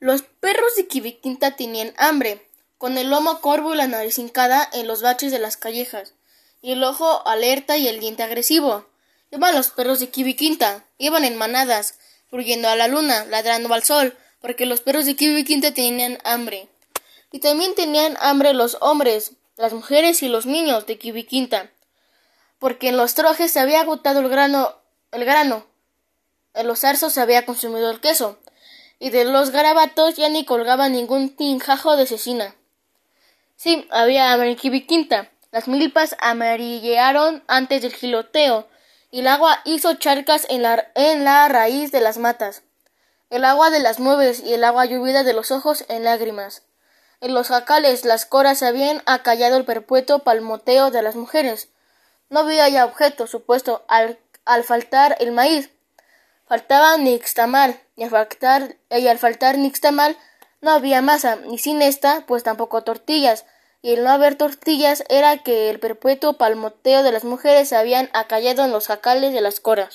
Los perros de Quibiquinta tenían hambre, con el lomo corvo y la nariz hincada en los baches de las callejas, y el ojo alerta y el diente agresivo. Iban los perros de Quibiquinta, iban en manadas, fluyendo a la luna, ladrando al sol, porque los perros de Quibiquinta tenían hambre. Y también tenían hambre los hombres, las mujeres y los niños de Quibiquinta, porque en los trojes se había agotado el grano, el grano, en los zarzos se había consumido el queso, y de los garabatos ya ni colgaba ningún tinjajo de cecina. Sí, había quinta. Las milpas amarillearon antes del giloteo, y el agua hizo charcas en la, en la raíz de las matas. El agua de las nubes y el agua lluvia de los ojos en lágrimas. En los jacales las coras habían acallado el perpetuo palmoteo de las mujeres. No había ya objeto supuesto al, al faltar el maíz. Faltaba nixtamal, y al faltar, y al faltar nixtamal no había masa, ni sin esta, pues tampoco tortillas, y el no haber tortillas era que el perpetuo palmoteo de las mujeres se habían acallado en los jacales de las coras.